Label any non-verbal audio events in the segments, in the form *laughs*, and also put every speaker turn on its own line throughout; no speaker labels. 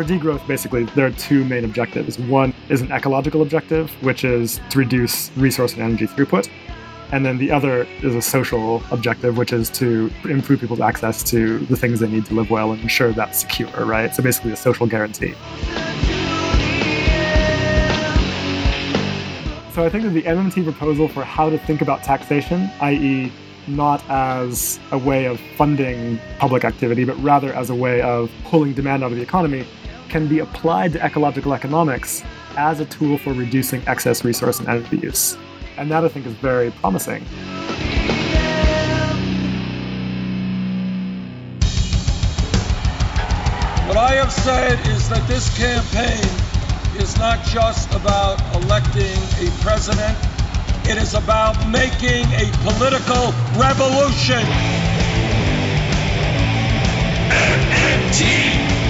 for degrowth, basically, there are two main objectives. One is an ecological objective, which is to reduce resource and energy throughput. And then the other is a social objective, which is to improve people's access to the things they need to live well and ensure that's secure, right? So basically, a social guarantee. So I think that the MMT proposal for how to think about taxation, i.e., not as a way of funding public activity, but rather as a way of pulling demand out of the economy, can be applied to ecological economics as a tool for reducing excess resource and energy use. And that I think is very promising.
What I have said is that this campaign is not just about electing a president it is about making a political revolution.
MMT.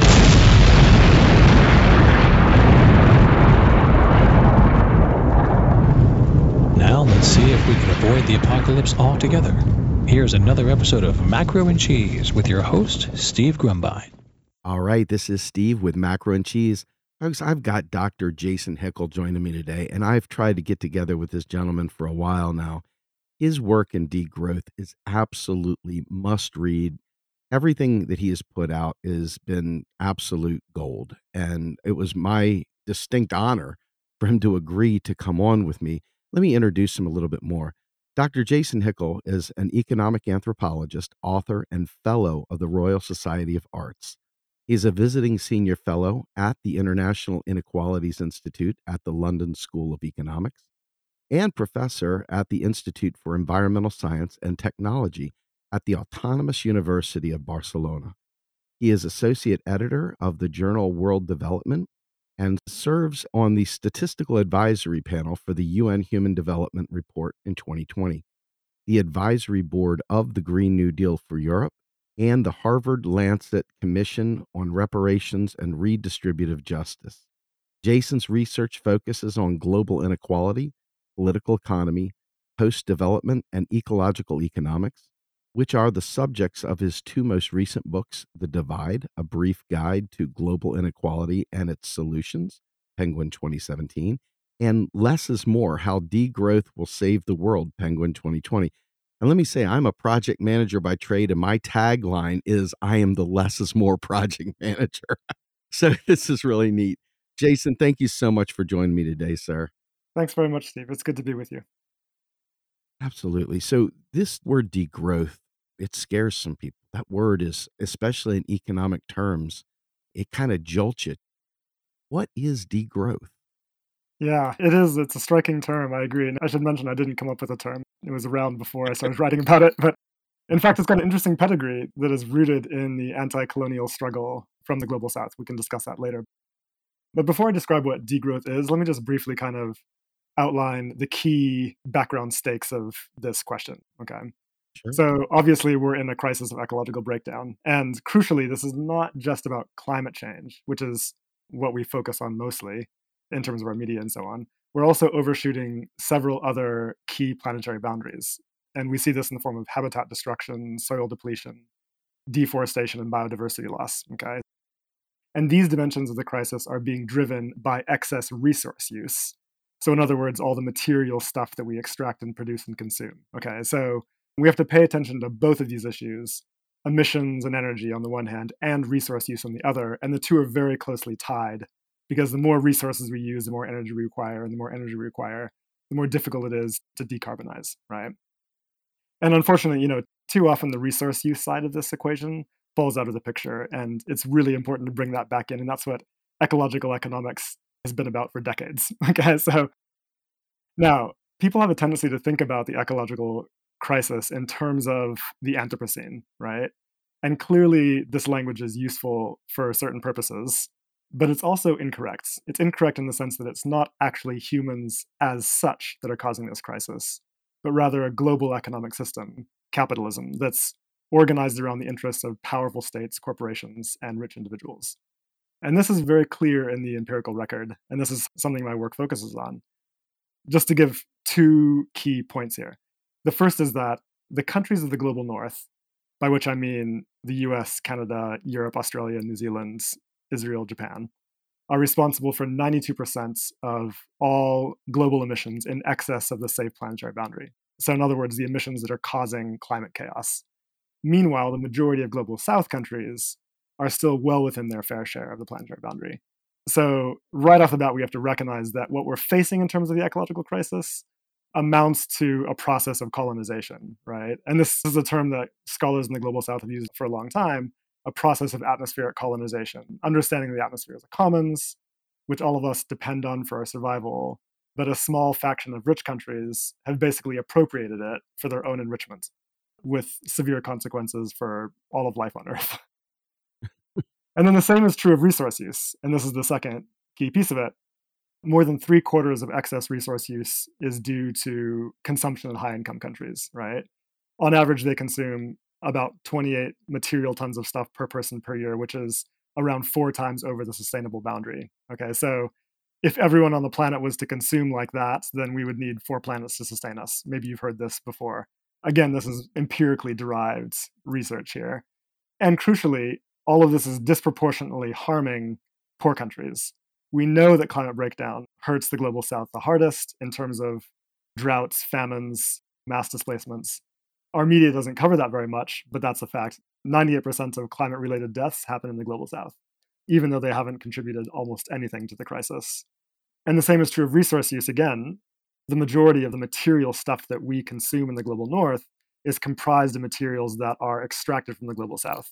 Let's see if we can avoid the apocalypse altogether. Here's another episode of Macro and Cheese with your host, Steve Grumbine.
All right, this is Steve with Macro and Cheese. Folks, I've got Dr. Jason Hickel joining me today, and I've tried to get together with this gentleman for a while now. His work in degrowth is absolutely must read everything that he has put out has been absolute gold. And it was my distinct honor for him to agree to come on with me. Let me introduce him a little bit more. Dr. Jason Hickel is an economic anthropologist, author, and fellow of the Royal Society of Arts. He's a visiting senior fellow at the International Inequalities Institute at the London School of Economics and professor at the Institute for Environmental Science and Technology at the Autonomous University of Barcelona. He is associate editor of the journal World Development and serves on the statistical advisory panel for the UN Human Development Report in 2020, the advisory board of the Green New Deal for Europe, and the Harvard Lancet Commission on Reparations and Redistributive Justice. Jason's research focuses on global inequality, political economy, post development, and ecological economics which are the subjects of his two most recent books The Divide, A Brief Guide to Global Inequality and Its Solutions, Penguin 2017, and Less is More How Degrowth Will Save the World, Penguin 2020. And let me say, I'm a project manager by trade, and my tagline is I am the less is more *laughs* project manager. *laughs* so this is really neat. Jason, thank you so much for joining me today, sir.
Thanks very much, Steve. It's good to be with you.
Absolutely. So this word degrowth, it scares some people. That word is, especially in economic terms, it kind of jolts you. What is degrowth?
Yeah, it is. It's a striking term. I agree. And I should mention I didn't come up with a term. It was around before I started writing about it. But in fact, it's got an interesting pedigree that is rooted in the anti colonial struggle from the global south. We can discuss that later. But before I describe what degrowth is, let me just briefly kind of outline the key background stakes of this question. Okay. Sure. So, obviously, we're in a crisis of ecological breakdown. And crucially, this is not just about climate change, which is what we focus on mostly in terms of our media and so on. We're also overshooting several other key planetary boundaries. And we see this in the form of habitat destruction, soil depletion, deforestation, and biodiversity loss. Okay. And these dimensions of the crisis are being driven by excess resource use so, in other words, all the material stuff that we extract and produce and consume. Okay, so we have to pay attention to both of these issues emissions and energy on the one hand, and resource use on the other. And the two are very closely tied because the more resources we use, the more energy we require, and the more energy we require, the more difficult it is to decarbonize, right? And unfortunately, you know, too often the resource use side of this equation falls out of the picture. And it's really important to bring that back in. And that's what ecological economics has been about for decades. *laughs* Okay, so now people have a tendency to think about the ecological crisis in terms of the Anthropocene, right? And clearly, this language is useful for certain purposes. but it's also incorrect. It's incorrect in the sense that it's not actually humans as such that are causing this crisis, but rather a global economic system, capitalism, that's organized around the interests of powerful states, corporations, and rich individuals. And this is very clear in the empirical record, and this is something my work focuses on. Just to give two key points here. The first is that the countries of the global north, by which I mean the US, Canada, Europe, Australia, New Zealand, Israel, Japan, are responsible for 92% of all global emissions in excess of the safe planetary boundary. So, in other words, the emissions that are causing climate chaos. Meanwhile, the majority of global south countries are still well within their fair share of the planetary boundary. So, right off the bat, we have to recognize that what we're facing in terms of the ecological crisis amounts to a process of colonization, right? And this is a term that scholars in the global south have used for a long time a process of atmospheric colonization, understanding the atmosphere as a commons, which all of us depend on for our survival, but a small faction of rich countries have basically appropriated it for their own enrichment with severe consequences for all of life on Earth. *laughs* and then the same is true of resource use. And this is the second key piece of it. More than three quarters of excess resource use is due to consumption in high income countries, right? On average, they consume about 28 material tons of stuff per person per year, which is around four times over the sustainable boundary. Okay, so if everyone on the planet was to consume like that, then we would need four planets to sustain us. Maybe you've heard this before. Again, this is empirically derived research here. And crucially, all of this is disproportionately harming poor countries. We know that climate breakdown hurts the global south the hardest in terms of droughts, famines, mass displacements. Our media doesn't cover that very much, but that's a fact. 98% of climate related deaths happen in the global south, even though they haven't contributed almost anything to the crisis. And the same is true of resource use again the majority of the material stuff that we consume in the global north is comprised of materials that are extracted from the global south.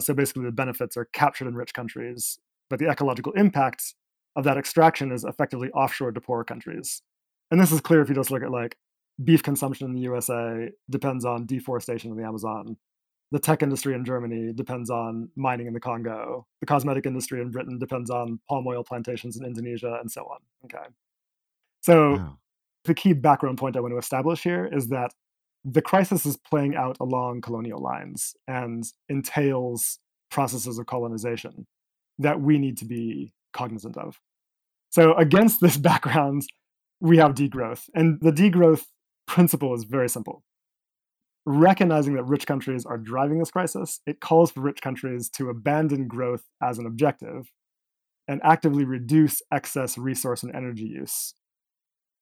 So basically, the benefits are captured in rich countries, but the ecological impact of that extraction is effectively offshore to poorer countries. And this is clear if you just look at like beef consumption in the USA depends on deforestation in the Amazon. The tech industry in Germany depends on mining in the Congo. The cosmetic industry in Britain depends on palm oil plantations in Indonesia, and so on. Okay. So wow the key background point I want to establish here is that the crisis is playing out along colonial lines and entails processes of colonization that we need to be cognizant of. So, against this *laughs* background, we have degrowth. And the degrowth principle is very simple. Recognizing that rich countries are driving this crisis, it calls for rich countries to abandon growth as an objective and actively reduce excess resource and energy use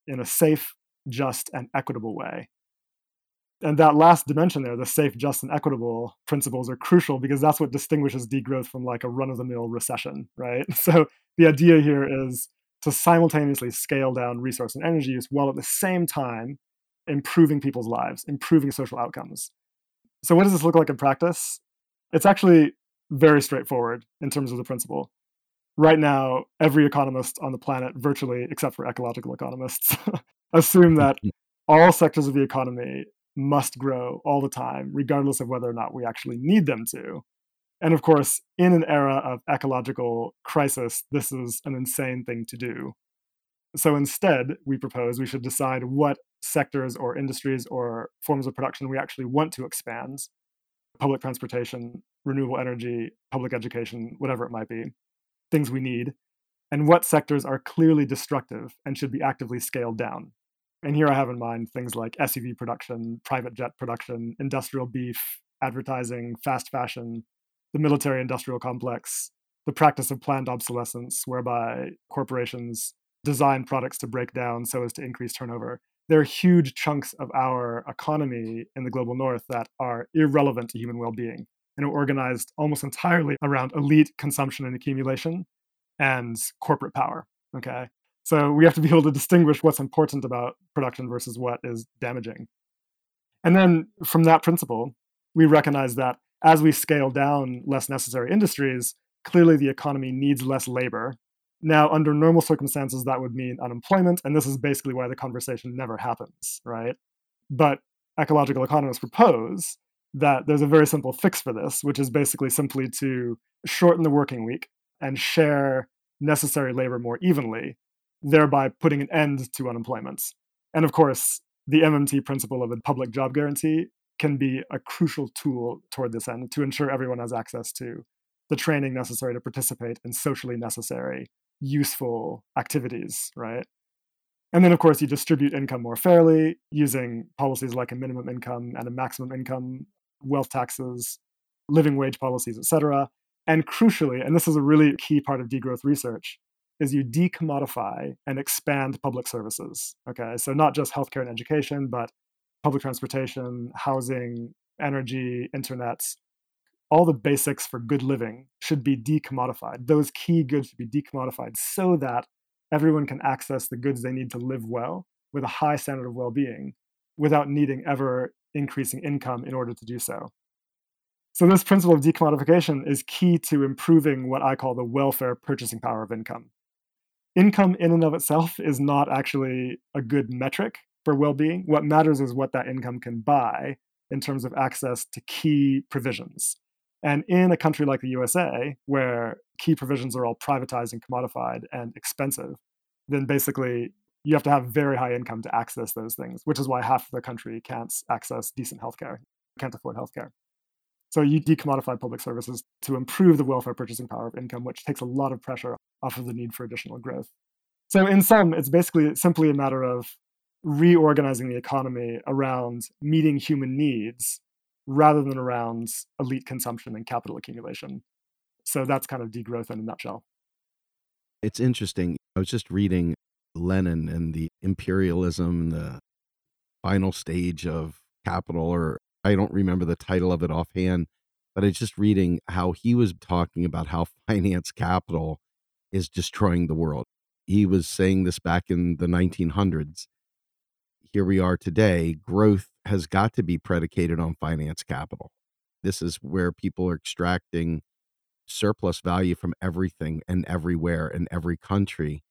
in a safe, just, and equitable way. And that last dimension there, the safe, just, and equitable principles are crucial because that's what distinguishes degrowth from like a run of the mill recession, right? *laughs* So the idea here is to simultaneously scale down resource and energy use while at the same time improving people's lives, improving social outcomes. So, what does this look like in practice? It's actually very straightforward in terms of the principle right now, every economist on the planet, virtually except for ecological economists, *laughs* assume that *laughs* all sectors of the economy must grow all the time, regardless of whether or not we actually need them to. And of course, in an era of ecological crisis, this is an insane thing to do. So instead, we propose we should decide what sectors or industries or forms of production we actually want to expand public transportation, renewable energy, public education, whatever it might be things we need, and what sectors are clearly destructive and should be actively scaled down. And here I have in mind things like SUV production, private jet production, industrial beef, advertising, fast fashion, the military industrial complex, the practice of planned obsolescence, whereby corporations design products to break down so as to increase turnover. There are huge chunks of our economy in the global north that are irrelevant to human well being and are organized almost entirely around elite consumption and accumulation and corporate power. Okay. So we have to be able to distinguish what's important about production versus what is damaging. And then from that principle, we recognize that as we scale down less necessary industries, clearly the economy needs less labor. Now, under normal circumstances, that would mean unemployment. And this is basically why the conversation never happens, right? But ecological economists propose that there's a very simple fix for this, which is basically simply to shorten the working week and share necessary labor more evenly, thereby putting an end to unemployment. And of course, the MMT principle of a public job guarantee can be a crucial tool toward this end to ensure everyone has access to the training necessary to participate in socially necessary, useful activities, right? And then, of course, you distribute income more fairly using policies like a minimum income and a maximum income, wealth taxes, living wage policies, etc. And crucially, and this is a really key part of degrowth research, is you decommodify and expand public services. Okay, so not just healthcare and education, but public transportation, housing, energy, internet, all the basics for good living should be decommodified. Those key goods should be decommodified so that everyone can access the goods they need to live well with a high standard of well being without needing ever increasing income in order to do so. So, this principle of decommodification is key to improving what I call the welfare purchasing power of income. Income, in and of itself, is not actually a good metric for well being. What matters is what that income can buy in terms of access to key provisions. And in a country like the USA, where key provisions are all privatized and commodified and expensive, then basically you have to have very high income to access those things, which is why half of the country can't access decent healthcare, can't afford healthcare. So you decommodify public services to improve the welfare purchasing power of income, which takes a lot of pressure off of the need for additional growth. So in sum, it's basically simply a matter of reorganizing the economy around meeting human needs rather than around elite consumption and capital accumulation. So that's kind of degrowth in a nutshell.
It's interesting. I was just reading Lenin and the imperialism, the final stage of capital, or I don't remember the title of it offhand, but I was just reading how he was talking about how *laughs* finance capital is destroying the world. He was saying this back in the 1900s. Here we are today. Growth has got to be predicated on finance capital. This is where people are extracting surplus value from everything and everywhere in every country.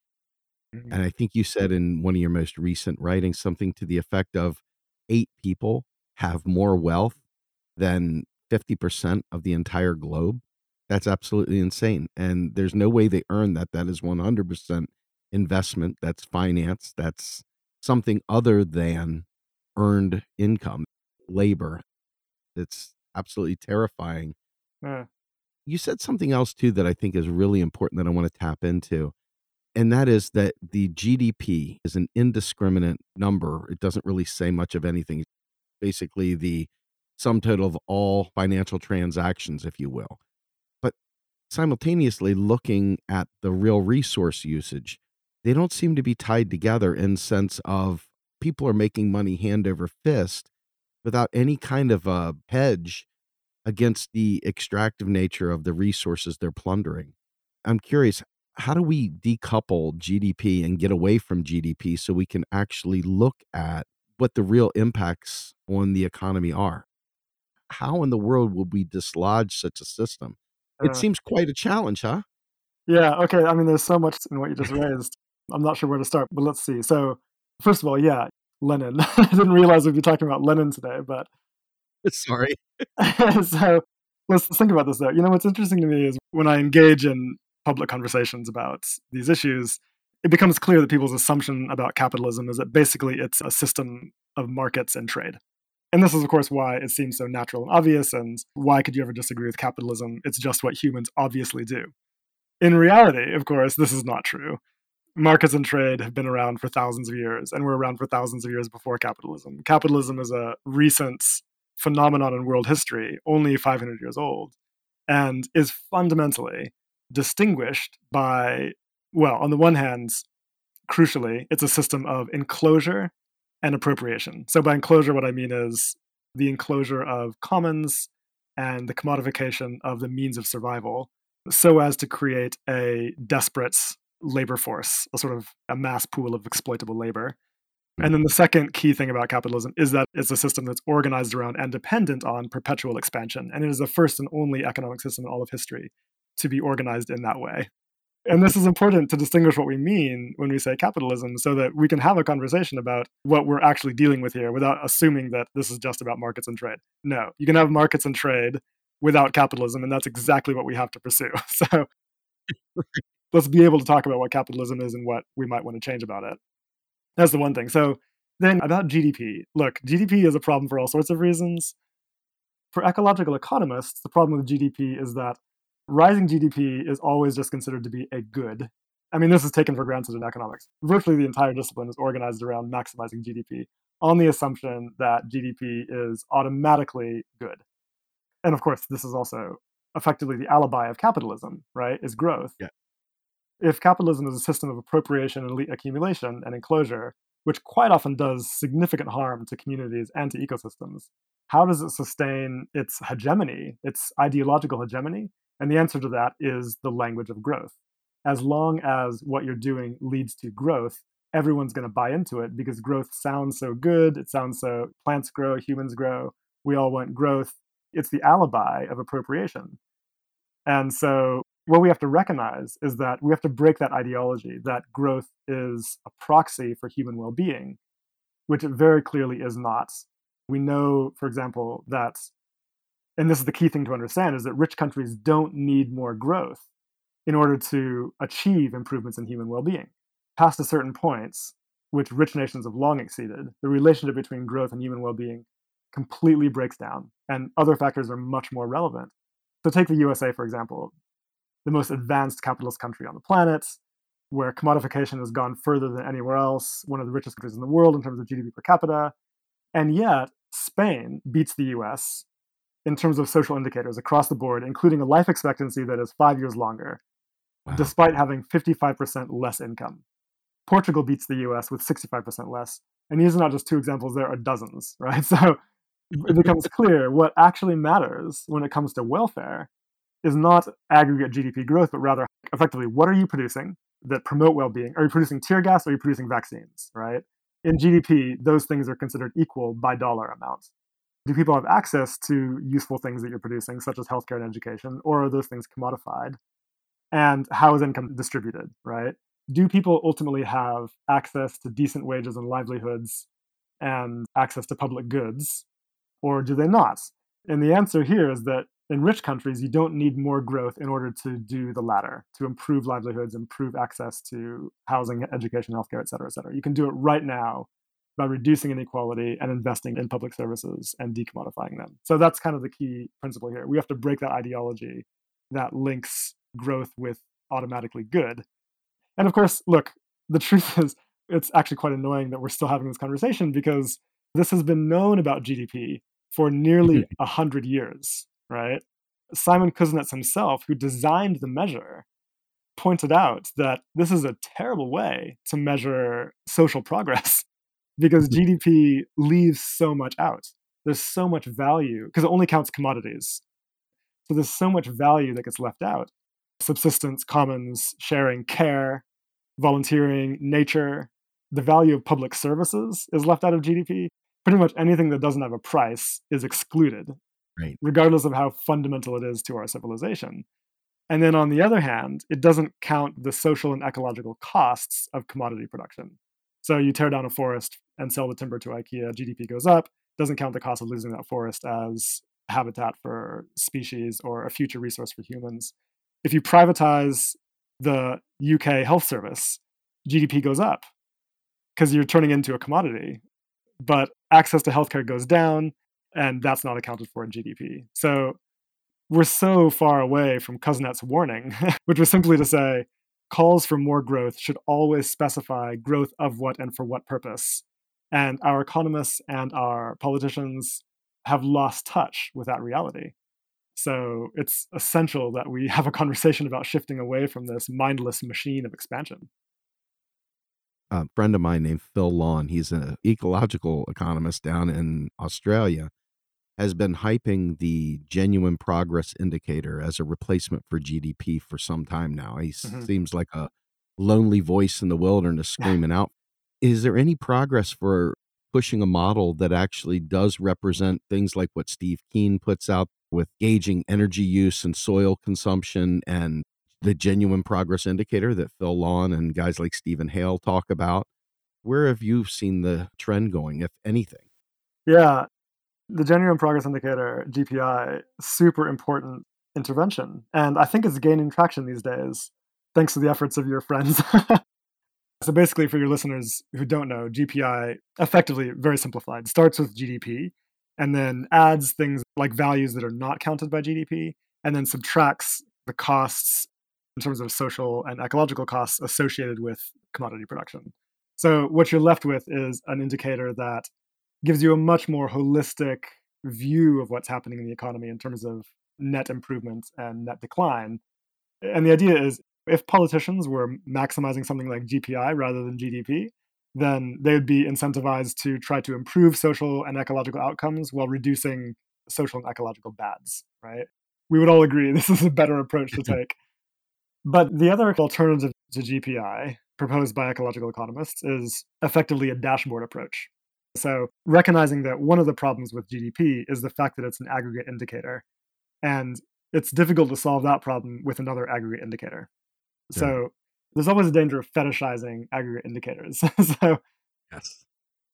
Mm-hmm. And I think you said in one of your most recent writings something to the effect of eight people have more wealth than 50% of the entire globe. That's absolutely insane. And there's no way they earn that. That is 100% investment. That's finance. That's something other than earned income, labor. It's absolutely terrifying.
Yeah.
You said something else too that I think is really important that I want to tap into. And that is that the GDP is an indiscriminate number. It doesn't really say much of anything. Basically, the sum total of all financial transactions, if you will. But simultaneously, looking at the real resource usage, they don't seem to be tied together in sense of people are making money hand over fist without any kind of a hedge against the extractive nature of the resources they're plundering. I'm curious, how do we decouple GDP and get away from GDP so we can actually look at what the real impacts on the economy are? How in the world would we dislodge such a system? It uh, seems quite a challenge, huh?
Yeah, okay. I mean, there's so much in what you just *laughs* raised. I'm not sure where to start, but let's see. So, first of all, yeah, Lenin. *laughs* I didn't realize we'd be talking about Lenin today, but *laughs*
sorry.
so let's think about this though. You know, what's interesting to me is when I engage in public conversations about these issues, it becomes clear that people's assumption about capitalism is that basically it's a system of markets and trade. And this is, of course, why it seems so natural and obvious. And why could you ever disagree with capitalism? It's just what humans obviously do. In reality, of course, this is not true markets and trade have been around for thousands of years and were around for thousands of years before capitalism. Capitalism is a recent phenomenon in world history, only 500 years old, and is fundamentally distinguished by, well, on the one hand, crucially, it's a system of enclosure and appropriation. So, by enclosure, what I mean is the enclosure of commons and the commodification of the means of survival so as to create a desperate labor force, a sort of a mass pool of exploitable labor. And then the mm-hmm. second key thing about capitalism is that it's a system that's organized around and dependent on perpetual expansion. And it is the first and only economic system in all of history to be organized in that way. And this is important to distinguish what we mean when we say capitalism so that we can have a conversation about what we're actually dealing with here without assuming that this is just about markets and trade. No, you can have markets and trade without capitalism, and that's exactly what we have to pursue. *laughs* So let's be able to talk about what capitalism is and what we might want to change about it. That's the one thing. So then about GDP. Look, GDP is a problem for all sorts of reasons. For ecological economists, the problem with GDP is that rising GDP is always just considered to be a good. I mean, this is taken for granted in economics. Virtually the entire discipline is organized around maximizing GDP on the assumption that GDP is automatically good. And of course, this is also effectively the alibi of capitalism, right? Is growth.
Yeah.
If capitalism is a system of appropriation and elite accumulation and enclosure, which quite often does significant harm to communities and to ecosystems, how does it sustain its hegemony, its ideological hegemony? And the answer to that is the language of growth. As long as what you're doing leads to growth, everyone's going to buy into it because growth sounds so good. It sounds so plants grow, humans grow. We all want growth. It's the alibi of appropriation. And so, what we have to recognize is that we have to break that ideology that growth is a proxy for human well being, which it very clearly is not. We know, for example, that, and this is the key thing to understand, is that rich countries don't need more growth in order to achieve improvements in human well being past a certain points, which rich nations have long exceeded, the relationship between growth and human well being completely breaks down, and other factors are much more relevant. So, take the USA, for example, the most advanced capitalist country on the planet, where commodification has gone further than anywhere else, one of the richest countries in the world in terms of GDP per capita. And yet, Spain beats the US in terms of social indicators across the board, including a life expectancy that is five years longer, wow. despite having 55% less income. Portugal beats the US with 65% less. And these are not just two examples, there are dozens, *laughs* right? So it becomes clear what actually matters when it comes to welfare is not aggregate GDP growth, but rather effectively what are you producing that promote well being? Are you producing tear gas or are you producing vaccines, right? In GDP, those things are considered equal by dollar amount. Do people have access to useful things that you're producing, such as healthcare and education, or are those things commodified? And how is income distributed, right? do people ultimately have access to decent wages and livelihoods and access to public goods, or do they not? And the answer here is that in rich countries, you don't need more growth in order to do the latter, to improve livelihoods, improve access to housing, education, healthcare, et cetera, et cetera. You can do it right now by reducing inequality and investing in public services and decommodifying them. So that's kind of the key principle here. We have to break that ideology that links growth with automatically good and of course, look, the truth is, it's actually quite annoying that we're still having this conversation because this has been known about GDP for nearly mm-hmm. a hundred years, right? Simon Kuznets himself, who designed the measure, pointed out that this is a terrible way to measure social progress because mm-hmm. GDP leaves so much out. There's so much value because it only counts commodities. So there's so much value that gets left out subsistence, commons, sharing, care, volunteering, nature, the value of public services is left out of GDP. Pretty much anything that doesn't have a price is excluded,
right.
regardless of how fundamental it is to our civilization. And then on the other hand, it doesn't count the social and ecological costs of commodity production. So you tear down a forest and sell the timber to IKEA, GDP goes up, doesn't count the cost of losing that forest as habitat for species or a future resource for humans if you privatize the UK health service, GDP goes up because you're turning into a commodity. But access to healthcare goes down, and that's not accounted for in GDP. So we're so far away from Kuznets' warning, *laughs* which was simply to say calls for more growth should always specify growth of what and for what purpose. And our economists and our politicians have lost touch with that reality. So it's essential that we *laughs* have a conversation about shifting away from this mindless machine of expansion.
A friend of mine named Phil Lawn, he's an ecological economist down in Australia, has been hyping the genuine progress indicator as a replacement for GDP for some time now. He mm-hmm. seems like a lonely voice in the wilderness screaming out. Is there any progress for pushing a model that actually does represent things like what Steve Keen puts out with gauging energy use and soil consumption and the genuine progress indicator that Phil Lawn and guys like Stephen Hale talk about. Where have you seen the trend going, if anything?
Yeah, the genuine progress indicator, GPI, super important intervention. And I think it's gaining traction these days. thanks to the efforts of your friends. *laughs* so basically, for your listeners who don't know, GPI, effectively, very simplified, starts with GDP and then adds things like values that are not counted by GDP and then subtracts the costs in terms of social and ecological costs associated with commodity production. So what you're left with is an indicator that gives you a much more holistic view of what's happening in the economy in terms of net improvement and net decline. And the idea is if politicians were maximizing something like GPI rather than GDP, then they would be incentivized to try to improve social and ecological outcomes while reducing social and ecological bads, right? We would all agree *laughs* this is a better approach to take. *laughs* But the other alternative to GPI proposed by ecological economists is effectively a dashboard approach. So, recognizing that one of the problems with GDP is the fact that it's an aggregate indicator. And it's difficult to solve that problem with another aggregate indicator. Yeah. So, there's always a danger of fetishizing aggregate indicators. *laughs* so,
yes.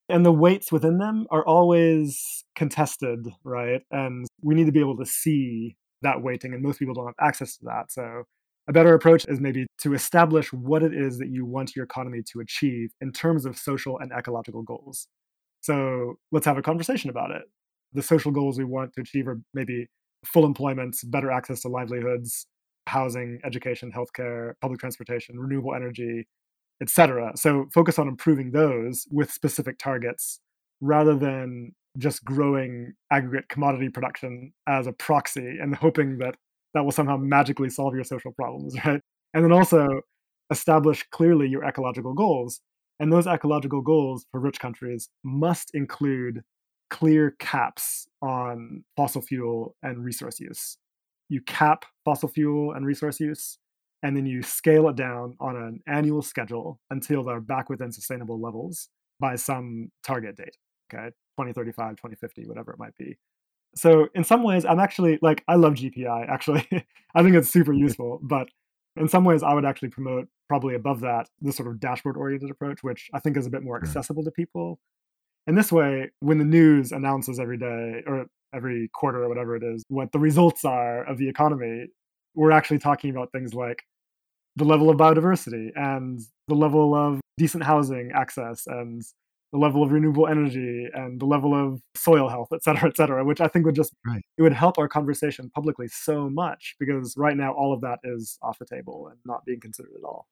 And the weights within them are always contested, right? And we need to be able to see that weighting, and most people don't have access to that. So, a better approach is maybe to establish what it is that you want your economy to achieve in terms of social and ecological goals. So let's have a conversation about it. The social goals we want to achieve are maybe full employment, better access to livelihoods, housing, education, healthcare, public transportation, renewable energy, etc. So focus on improving those with specific targets rather than just growing aggregate commodity production as a proxy and hoping that that will somehow magically solve your social problems, *laughs* right? And then also establish clearly your ecological goals. And those ecological goals for rich countries must include clear caps on fossil fuel and resource use. You cap fossil fuel and resource use, and then you scale it down on an annual schedule until they're back within sustainable levels by some target date, okay? 2035, 2050, whatever it might be. So in some ways, I'm actually like I love GPI. Actually, *laughs* I think it's super *laughs* useful. But in some ways, I would actually promote probably above that the sort of dashboard oriented approach, which I think is a bit more mm. accessible to people. And this way, when the news announces every day or every quarter or whatever it is, what the results are of the economy, we're actually talking about things like the level of biodiversity and the level of decent housing access and the level of renewable energy and the level of soil health, et cetera, et cetera, which I think would just right. it would help our conversation publicly so much because right now all of that is off the table and not being considered at all.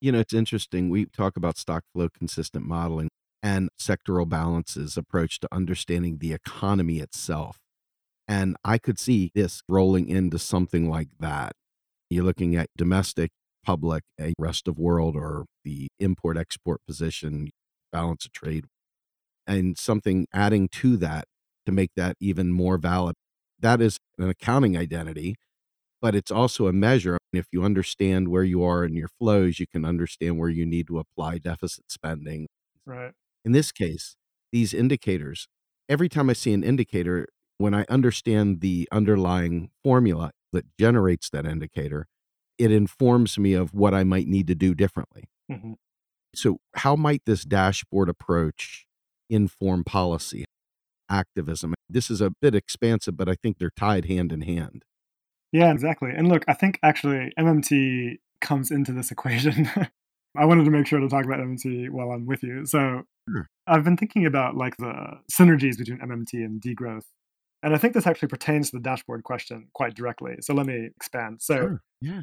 You know, it's interesting. We talk about stock flow consistent modeling and sectoral balances approach to understanding the economy itself. And I could see this rolling into something like that. You're looking at domestic, public, a rest of world, or the import export position, balance of trade and something adding to that to make that even more valid. That is an accounting identity, but it's also a measure. And If you understand where you are in your flows, you can understand where you need to apply deficit spending.
Right.
In this case, these indicators, every time I see an indicator, when I understand the underlying formula that generates that indicator, it informs me of what I might need to do differently. Mm-hmm. So, how might this dashboard approach inform policy, activism? This is a bit expansive, but I think they're tied hand in hand.
Yeah, exactly. And look, I think actually MMT comes into this *laughs* equation. I wanted to make sure to talk about MMT while I'm with you. So, sure. I've been thinking about like the synergies between MMT and degrowth. And I think this actually pertains to the dashboard question quite directly. So let me expand. So,
sure. yeah.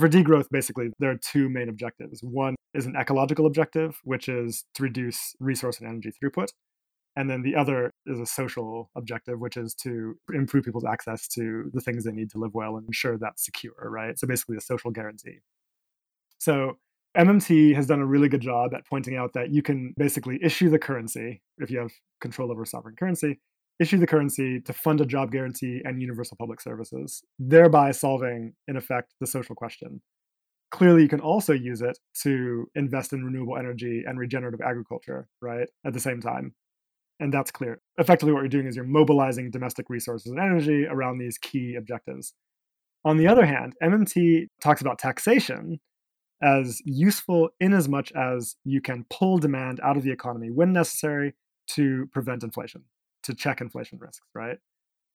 For degrowth, basically, there are two main objectives. One is an ecological objective, which is to reduce resource and energy throughput. And then the other is a social objective, which is to improve people's access to the things they need to live well and ensure that's secure, right? So basically, a social guarantee. So MMT has done a really good job at pointing out that you can basically issue the currency if you have control over sovereign currency issue the currency to fund a job guarantee and universal public services, thereby solving, in effect, the social question. Clearly, you can also use it to invest in renewable energy and regenerative agriculture, right, at the same time. And that's clear. Effectively, what you're doing is you're mobilizing domestic resources and energy around these key objectives. On the other hand, MMT talks about taxation as useful in as much as you can pull demand out of the economy when necessary to prevent inflation to check inflation risks, right?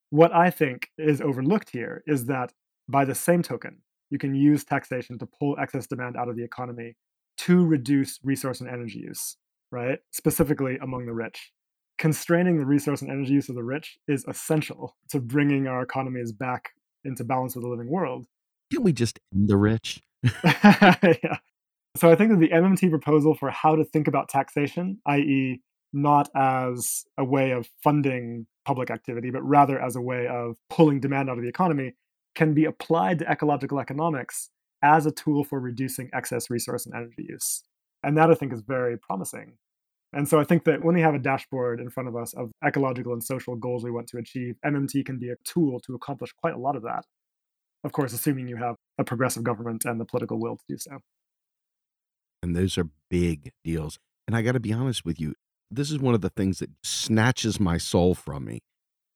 What I think is overlooked here is that by the same token, you can use taxation to pull excess demand out of the economy to reduce resource and energy use, right? Specifically among the rich. Constraining the resource and energy use of the rich is essential to bringing our economies back into balance with the living world.
Can we just end the rich? *laughs*
yeah. So I think that the MMT proposal for how to think about taxation, i.e., not as a way of funding public activity, but rather as a way of pulling demand out of the economy, can be applied to ecological economics as a tool for reducing excess resource and energy use. And that I think is very promising. And so I think that when we have a dashboard in front of us of ecological and social goals we want to achieve, MMT can be a tool to accomplish quite a lot of that. Of course, assuming you have a progressive government and the political will to do so.
And those are big deals. And I got to be honest with you, this is one of the things that snatches my soul from me.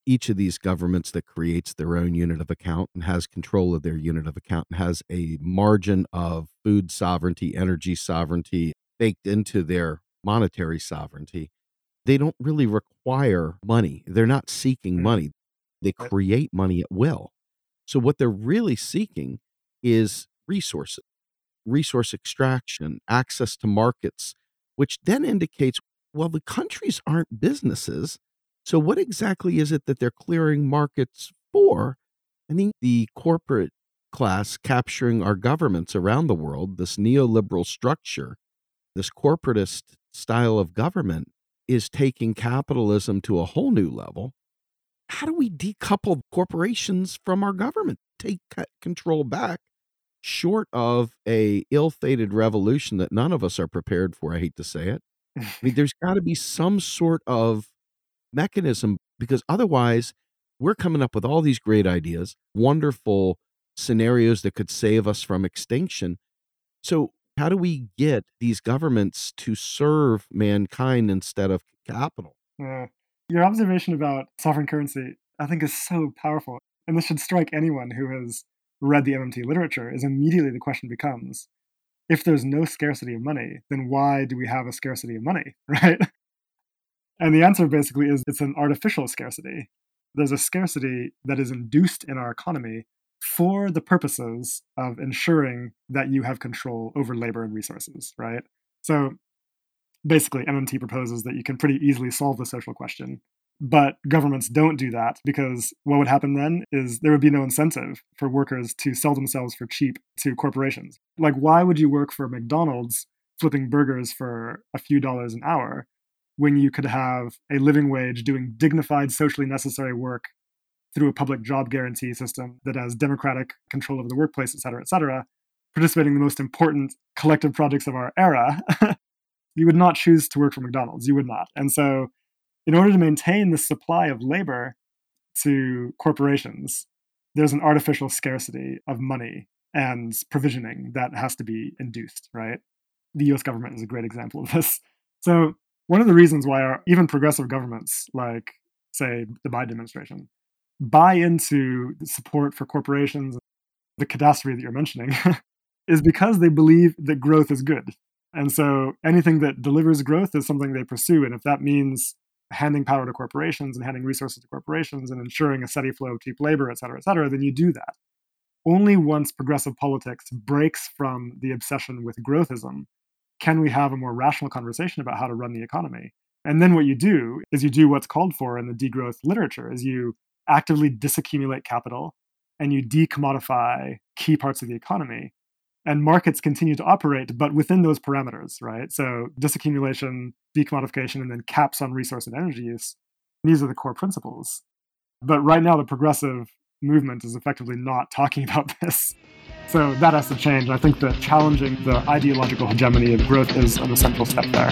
Each of these governments that creates their own unit of account and has control of their unit of account and has a margin of food sovereignty, energy sovereignty baked into their monetary sovereignty. They don't really require money. They're not seeking
Mm.
money. They create money at will. So what they're really seeking is resources, resource extraction, access to markets, which then indicates well, the countries aren't businesses. So, what exactly is it that they're clearing markets for? I think the corporate class capturing our governments around the world, this neoliberal structure, this corporatist style of government, is taking capitalism to a whole new level. How do we decouple corporations from our government? Take control back, short of a ill-fated revolution that none of us are prepared for. I hate to say it. I mean, there's got to be some sort of mechanism because otherwise, we're coming up with all these great ideas, wonderful scenarios that could save us from extinction. So, how do we get these governments to serve mankind instead of capital?
Yeah. Your observation about sovereign currency, I think, is so powerful. And this should strike anyone who has read the MMT literature, is immediately the question becomes if there's no scarcity of money, then why do we have a scarcity of money, *laughs* right? And the answer basically is it's an artificial scarcity. There's a scarcity that is induced in our economy for the purposes of ensuring that you have control over labor and resources, right? So basically, MMT proposes that you can pretty easily solve the social question. But governments don't do that because what would happen then is there would be no incentive for workers to sell themselves for cheap to corporations. Like, why would you work for McDonald's flipping burgers for a few dollars an hour when you could have a living wage doing dignified, socially necessary work through a public job guarantee system that has democratic control over the workplace, et cetera, et cetera, participating in the most important collective projects of our era? *laughs* you would not choose to work for McDonald's. You would not. And so, in order to maintain the supply of labor to corporations, there's an artificial scarcity of money and provisioning that has to be induced, right? The US government is a great example of this. So, one of the reasons why our, even progressive governments, like, say, the Biden administration, buy into support for corporations, the catastrophe that you're mentioning, *laughs* is because they believe that growth is good. And so anything that delivers growth is something they pursue. And if that means handing power to corporations and handing resources to corporations and ensuring a steady flow of cheap labor, et cetera, et cetera, then you do that. Only once progressive politics breaks from the obsession with growthism can we have a more rational conversation about how to run the economy. And then what you do is you do what's called for in the degrowth literature is you actively disaccumulate capital and you decommodify key parts of the economy and markets continue to operate, but within those parameters, right? So disaccumulation, decommodification, and then caps on resource and energy use. These are the core principles. But right now, the progressive movement is effectively not *laughs* talking about this. So that has to change. I think that challenging the ideological hegemony of growth is an essential step there.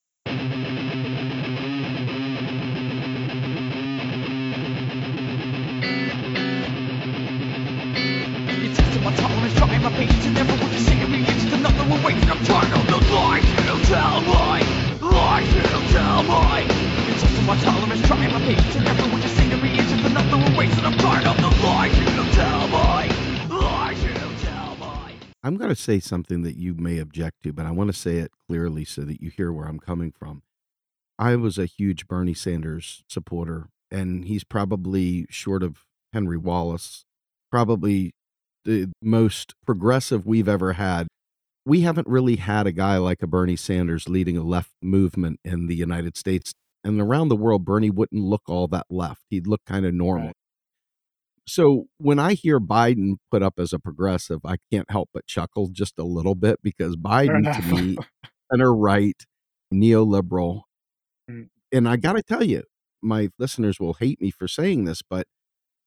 Me. It's to my tolerance, my patience, and would you say to me, it's just another one wasting of the lies you you tell.
I'm going to say something that you may object to, but I want to say it clearly so that you hear where I'm coming from. I was a huge Bernie Sanders supporter, and he's probably short of Henry Wallace, probably the most progressive we've ever had. We haven't really had a guy like a Bernie Sanders leading a left movement in the United States. And around the world, Bernie wouldn't look all that left. He'd look kind of normal.
Right.
So when I hear Biden put up as a progressive, I can't help but chuckle just a little bit because *laughs* Biden to me, center right, neoliberal.
Mm.
And I got to tell you, my listeners will hate me for saying this, but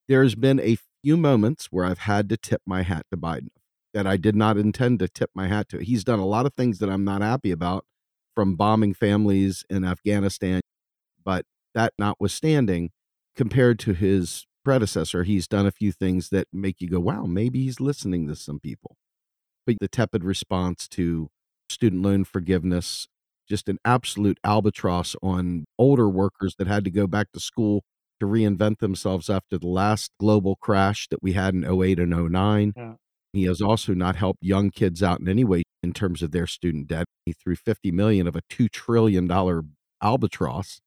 there's been a few moments where I've had to tip my hat to Biden that I did not intend to tip my hat to. He's done a lot of things that I'm not happy about, from bombing families in Afghanistan. But that notwithstanding, compared to his predecessor, he's done a few things that make you go, wow, maybe he's listening to some people. But the tepid response to student loan forgiveness, just an absolute albatross on older workers that had to go back to school to reinvent themselves after the last global crash that we had in 08 and 09.
Yeah.
He has also not helped young kids out in any way in terms of their student debt. He threw 50 million of a 2 trillion dollar albatross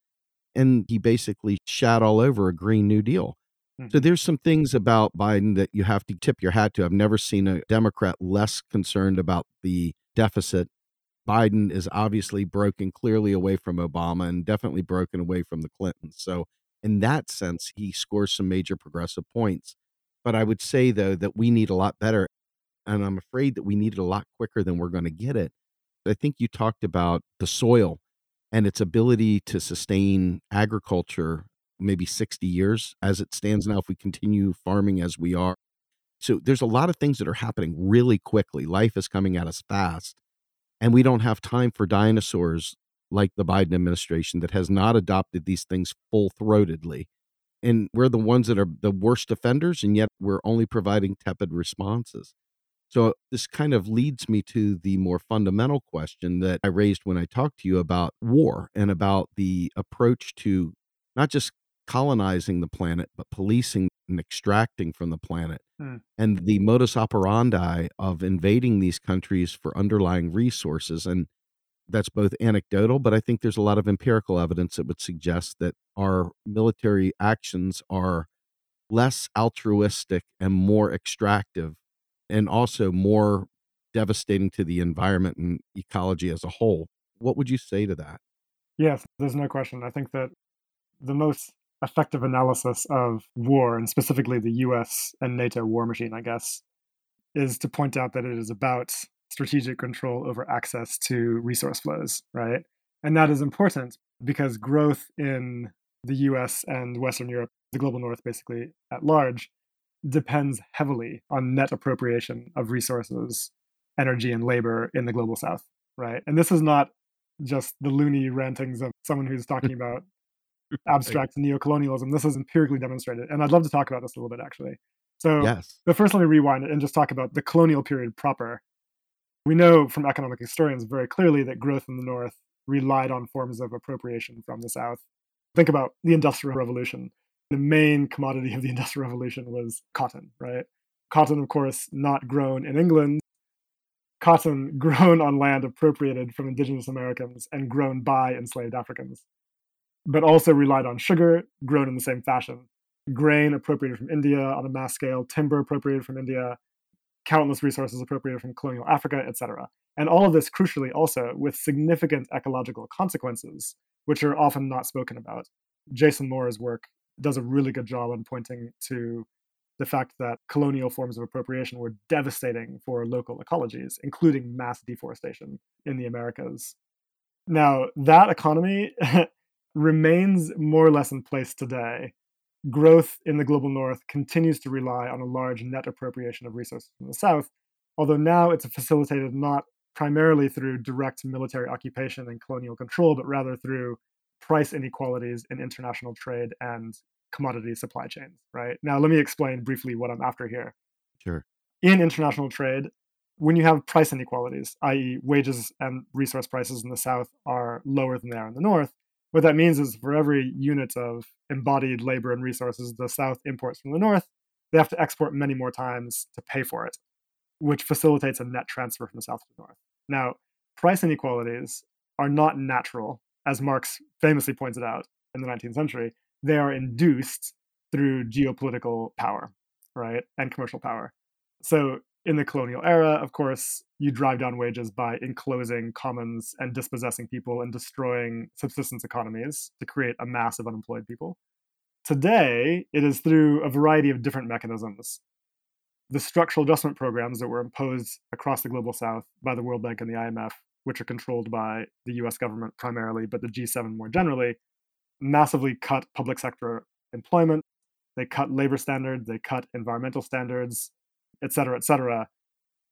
and he basically shat all over a green new deal.
Hmm.
So there's some things about Biden that you have to tip your hat to. I've never seen a Democrat less concerned about the deficit. Biden is obviously broken clearly away from Obama and definitely broken away from the Clintons. So in that sense, he scores some major progressive points. But I would say though that we need a lot better. And I'm afraid that we need it a lot quicker than we're going to get it. I think you talked about the soil and its ability to sustain agriculture maybe 60 years as it stands now if we continue farming as we are. So there's a lot of things that are happening really quickly. Life is coming at us fast. And we don't have time for dinosaurs like the Biden administration that has not adopted these things full throatedly. And we're the ones that are the worst offenders, and yet we're only providing tepid responses. So this kind of leads me to the more fundamental question that I raised when I talked to you about war and about the approach to not just colonizing the planet, but policing and extracting from the planet.
Hmm.
And the modus operandi of invading these countries for underlying resources. And that's both anecdotal, but I think there's a lot of empirical evidence that would suggest that our military actions are less altruistic and more extractive and also more devastating to the environment and ecology as a whole. What would you say to that?
Yes, there's no question. I think that the most effective analysis of war, and specifically the US and NATO war machine, I guess, is to point out that it is about strategic control over access to resource flows, right? And that is important because growth in the US and Western Europe, the global north basically at large, depends heavily on net appropriation of resources, energy, and labor in the global south, right? And this is not just the loony rantings of someone who's talking *laughs* about *laughs* abstract neocolonialism. This is empirically demonstrated. And I'd love to talk about this a little bit, actually. So,
Yes.
but first, let me rewind and just talk about the colonial period proper. We know from economic historians very clearly that growth in the North relied on forms of appropriation from the South. Think about the Industrial Revolution. The main commodity of the *laughs* Industrial Revolution was cotton, right? Cotton, of course, not grown in England. Cotton *laughs* grown on land appropriated from indigenous Americans and grown by enslaved Africans, but also relied on sugar grown in the same fashion grain appropriated from India on a mass scale, timber appropriated from India, countless resources appropriated from colonial Africa, etc. And all of this, crucially, also with significant ecological consequences, which are often not spoken about. Jason Moore's work does a really good job on pointing to the fact that colonial forms of appropriation were devastating for local ecologies, including mass deforestation in the Americas. Now, that economy *laughs* remains more or less in place today, growth in the global north continues to rely on a large net appropriation of resources from the south, although now it's facilitated not primarily through direct military occupation and colonial control, but rather through price inequalities in international trade and commodity supply chains, right? Now, let me explain briefly what I'm after here.
Sure.
in international trade, when you have price inequalities, i.e., wages and resource prices in the South are lower than they are in the North, what that means is for every unit of embodied labor and resources the South imports from the North, they have to export many more times to pay for it, which facilitates a net transfer from the South to the North. Now, price inequalities are not natural, as Marx famously pointed out in the 19th century. They are induced through geopolitical power, right, and commercial power. So in the colonial era, of course, you drive down wages by enclosing commons and dispossessing people and destroying subsistence economies to create a mass of unemployed people. Today, it is through a variety of different mechanisms. The structural adjustment programs that were imposed across the global south by the World Bank and the IMF, which are controlled by the US government primarily, but the G7 more generally, massively cut public sector employment. They cut labor standards, they cut environmental standards, et cetera, et cetera,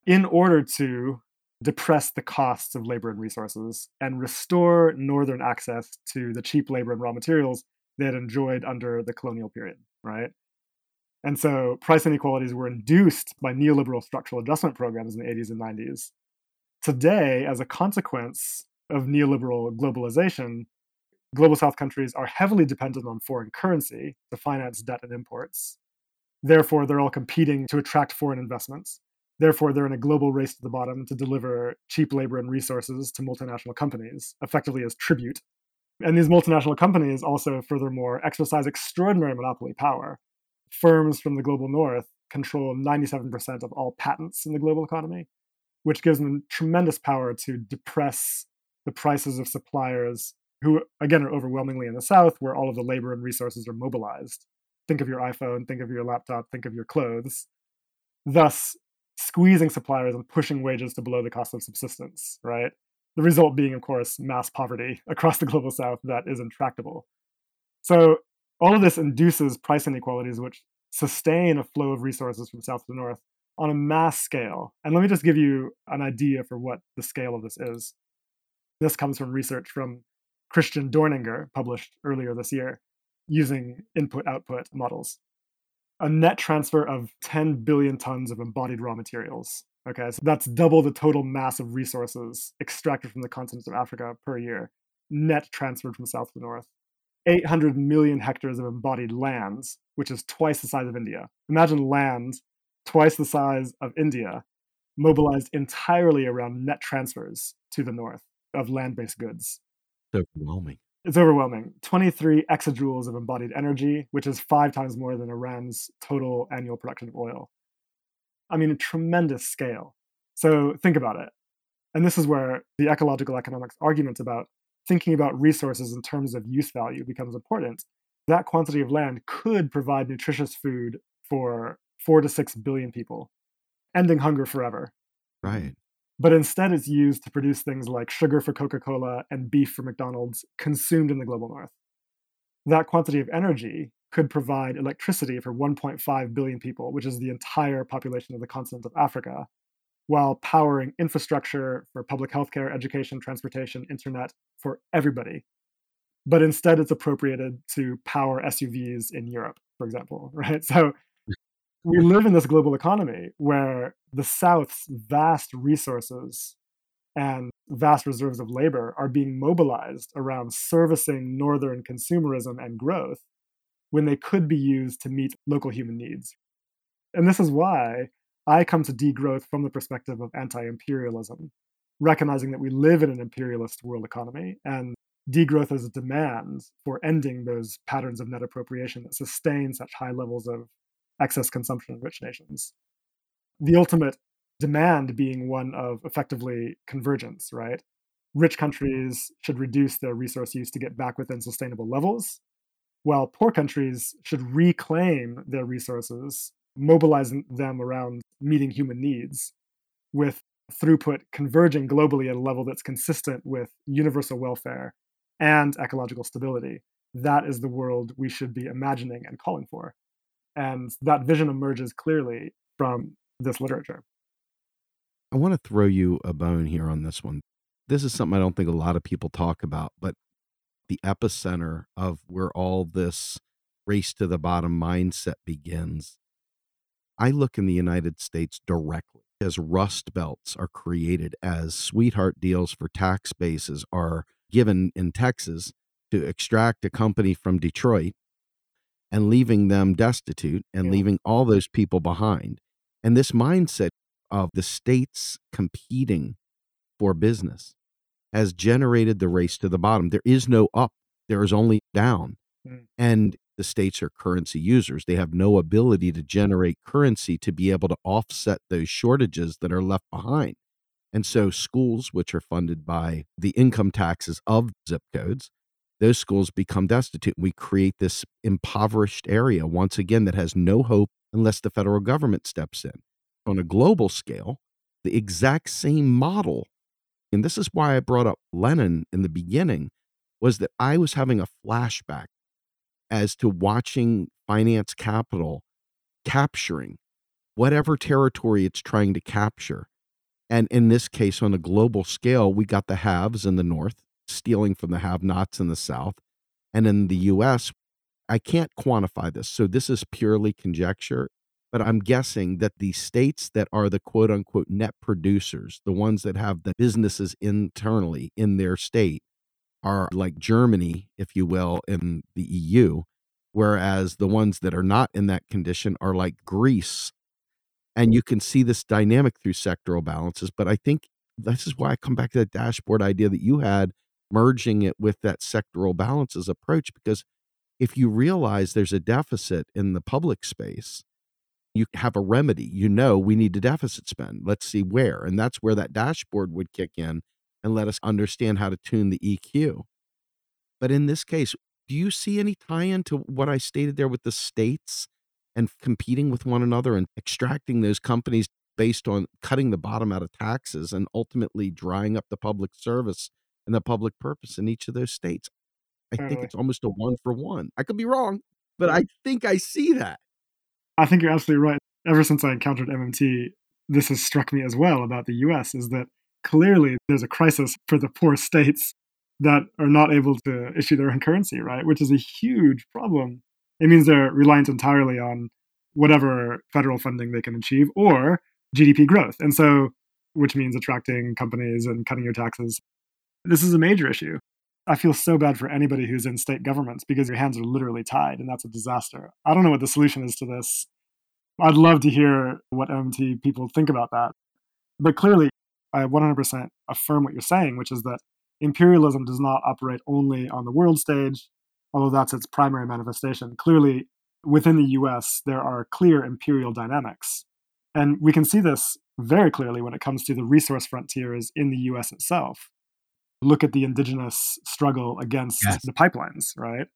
in order to depress the costs of labor and resources and restore northern access to the cheap labor and raw materials they had enjoyed under the colonial period, right? And so price inequalities were induced by neoliberal structural adjustment programs in the 80s and 90s. Today, as a consequence of neoliberal globalization, global south countries are heavily dependent on foreign currency to finance debt and imports. Therefore, they're all competing to attract foreign investments. Therefore, they're in a global race to the bottom to deliver cheap labor and resources to multinational companies, effectively as tribute. And these multinational companies also, furthermore, exercise extraordinary monopoly power. Firms from the global north control 97% of all patents in the global economy, which gives them tremendous power to depress the prices of suppliers who, again, are overwhelmingly in the south, where all of the labor and resources are mobilized think of your iPhone, think of your laptop, think of your clothes, thus squeezing suppliers and pushing wages to below the cost of subsistence, right? The result being, of course, mass poverty *laughs* across the global south that is intractable. So, all of this induces price inequalities, which sustain a flow of resources from south to north on a mass scale. And let me just give you an idea for what the scale of this is. This comes from research from Christian Dorninger, published earlier this year using input output models. A net transfer of 10 billion tons of embodied raw materials. Okay, so that's double the total mass of resources extracted from the continent of Africa per year, net transferred from south to north. 800 million hectares of embodied lands, which is twice the size of India. Imagine land twice the size of India, mobilized entirely around net transfers to the north of land based goods.
It's overwhelming.
It's overwhelming. 23 exajoules of embodied energy, which is five times more than Iran's total annual production of oil. I mean, a tremendous scale. So think about it. And this is where the ecological economics argument about thinking about resources in terms of use value becomes important. That quantity of land could provide nutritious food for four to six billion people, ending hunger forever.
Right
but instead it's used to produce things like sugar for Coca Cola and beef for McDonald's consumed in the global north. That quantity of energy could provide electricity for 1.5 billion people, which is the entire population of the continent of Africa, while powering infrastructure for public healthcare, education, transportation, internet for everybody. But instead, it's appropriated to power SUVs in Europe, for example, *laughs* right? So we live in this global economy where the South's vast resources and vast reserves of labor are being mobilized around servicing Northern consumerism and growth when they could be used to meet local human needs. And this is why I come to degrowth from the perspective of anti imperialism, recognizing that we live in an imperialist world economy and degrowth as a demand for ending those patterns of net appropriation that sustain such high levels of excess consumption in rich nations. The ultimate demand being one of effectively convergence, right? Rich countries should reduce their resource use to get back within sustainable levels, while poor countries should reclaim their resources, mobilizing them around meeting human needs, with throughput converging globally at a level that's consistent with universal welfare and ecological stability. That is the world we should be imagining and calling for. And that vision emerges clearly from this literature.
I want to throw you a bone here on this one. This is something I don't think a lot of people talk about, but the epicenter of where all this race to the bottom mindset begins I look in the United States directly as rust belts are created, as sweetheart deals for tax bases are given in Texas to extract a company from Detroit and leaving them destitute and
Yeah.
leaving all those people behind. And this mindset of the states competing for business has generated the race to the bottom. There is no up, there is only down.
Mm.
And the states are currency users. They have no ability to generate currency to be able to offset those shortages that are left behind. And so, schools, which are funded by the income taxes of zip codes, those schools become destitute. We create this impoverished area once again that has no hope unless the federal government steps in. On a global scale, the exact same model, and this is why I brought up Lenin in the beginning, was that I was having a flashback as to watching finance capital capturing whatever territory it's trying to capture. And in this case, on a global scale, we got the haves in the north stealing from the have nots in the south. And in the US, I can't quantify this. So this is purely conjecture, but I'm guessing that the states that are the quote unquote net producers, the ones that have the businesses internally in their state, are like Germany, if you will, in the EU, whereas the ones that are not in that condition are like Greece. And you can see this dynamic through sectoral balances. But I think this is why I come back to that dashboard idea that you had, merging it with that sectoral balances approach. Because if you realize there's a deficit in the public space, you have a remedy. You know, we need to deficit spend. Let's see where. And that's where that dashboard would kick in and let us understand how to tune the EQ. But in this case, do you see any tie in to what I stated there with the states and competing with one another and extracting those companies based on cutting the bottom out of taxes and ultimately drying up the public service and the public purpose in each of those states? I think it's almost a one for one. I could be wrong, but I think I see that.
I think you're absolutely right. Ever since I encountered MMT, this has struck me as well about the US is that clearly there's a crisis for the poor states that are not able to issue their own currency, right? Which is a huge problem. It means they're reliant entirely on whatever federal funding they can achieve or GDP growth. And so, which means attracting companies and cutting your taxes. This is a major issue. I feel so bad for anybody who's in state governments because your hands are literally tied, and that's a disaster. I don't know what the solution is to this. I'd love to hear what MMT people think about that. But clearly, I 100% affirm what you're saying, which is that imperialism does not operate only on the world stage, although that's its primary manifestation. Clearly, within the US, there are clear imperial dynamics. And we can see this very clearly when it comes to the resource frontiers in the US itself. Look at the indigenous struggle against
Yes.
the pipelines, right?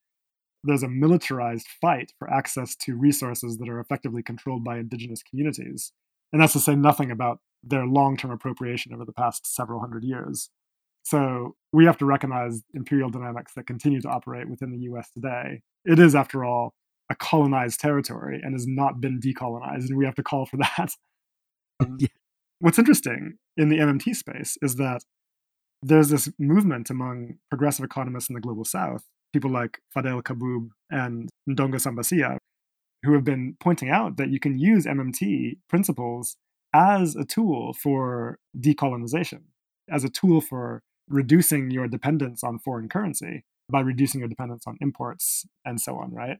There's a militarized fight for access to resources that are effectively controlled by indigenous communities. And that's to say nothing about their long term appropriation over the past several hundred years. So we have to recognize imperial dynamics that continue to operate within the US today. It is, after all, a colonized territory and has not been decolonized, and we have to call for *laughs* that. *laughs*
Yeah.
What's interesting in the MMT space is that there's this movement among progressive economists in the global south, people like Fadhel Kaboub and Ndongo Samba Sylla, who have been pointing out that you can use MMT principles as a tool for decolonization, as a tool for reducing your dependence on foreign currency by reducing your dependence on imports and so on, right?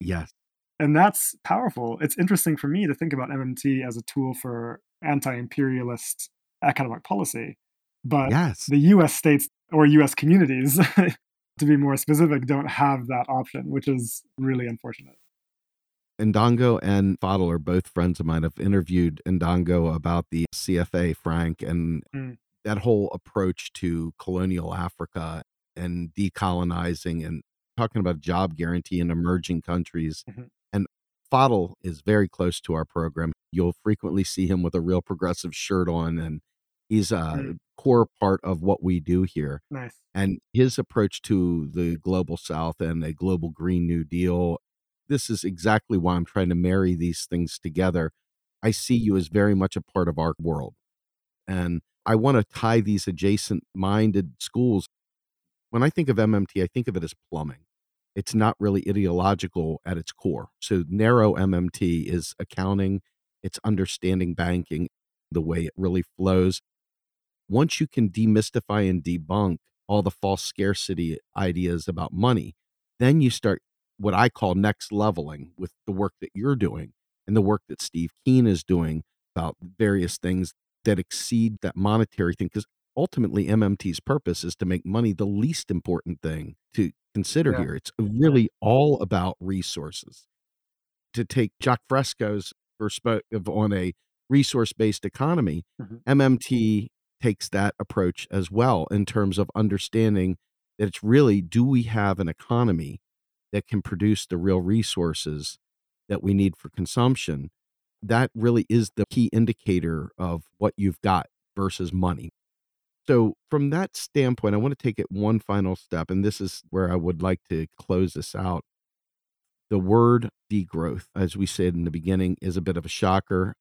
Yes.
And that's powerful. It's interesting for me to think about MMT as a tool for anti imperialist economic policy. But
Yes.
the US states or US communities, *laughs* to be more specific, don't have that option, which is really unfortunate.
Ndongo and Fadhel are both friends of mine. I've interviewed Ndongo about the CFA franc and
Mm.
that whole approach to colonial Africa and decolonizing and talking about job guarantee in emerging countries.
Mhm.
And Fadhel is very close to our program. You'll frequently see him with a real progressive shirt on, and he's a
Mm.
core part of what we do here.
Nice.
And his approach to the global south and a global green new deal, this is exactly why I'm trying to marry these things together. I see you as very much a part of our world. And I want to tie these adjacent minded schools. When I think of MMT, I think of it as plumbing. It's not really ideological at its core. So narrow MMT is accounting it's understanding banking, the way it really flows. Once you can demystify and debunk all the false scarcity ideas about money, then you start what I call next leveling with the work that you're doing and the work that Steve Keen is doing about various things that exceed that monetary thing. Because ultimately, MMT's purpose is to make money the least important thing to consider
Yeah.
here. It's really all about resources. To take Jacque Fresco's perspective on a resource based economy,
Mhm.
MMT takes that approach as well in terms of understanding that it's really do we have an economy that can produce the real resources that we need for consumption? That really is the key indicator of what you've got versus money. So, from that standpoint, I want to take it one final step, and this is where I would like to close this out. The word degrowth, as we said in the beginning, is a bit of a shocker,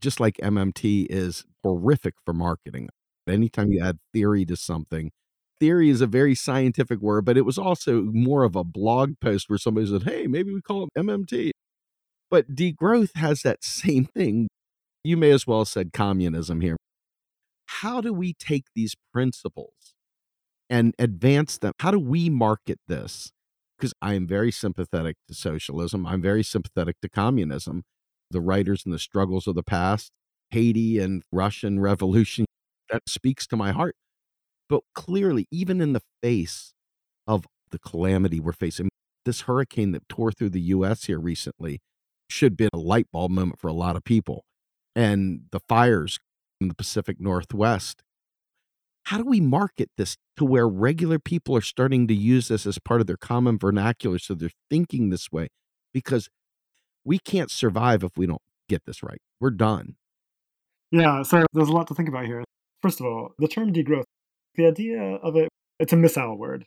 just like MMT is horrific for marketing. Anytime you add theory to something, theory is a very scientific word, but it was also more of a blog post where somebody said, Hey, maybe we call it MMT. But degrowth has that *laughs* same thing. You may as well have said communism here. How do we take these principles and advance them? How do we market this? Because I am very sympathetic to socialism. I'm very sympathetic to communism. The writers and the struggles of the past, Haiti and Russian *laughs* Revolution, that speaks to my heart. But clearly, even in the face of the calamity we're facing, this hurricane that tore through the US here recently should be a light bulb moment for a lot of people. And the fires in the Pacific Northwest. How do we market this to where regular people are starting to use this as part of their common vernacular so they're thinking this way? Because we can't survive if we don't get this right. We're done.
Yeah, so there's a lot to think about here. First of all, the term degrowth, the idea of it, it's a missile word.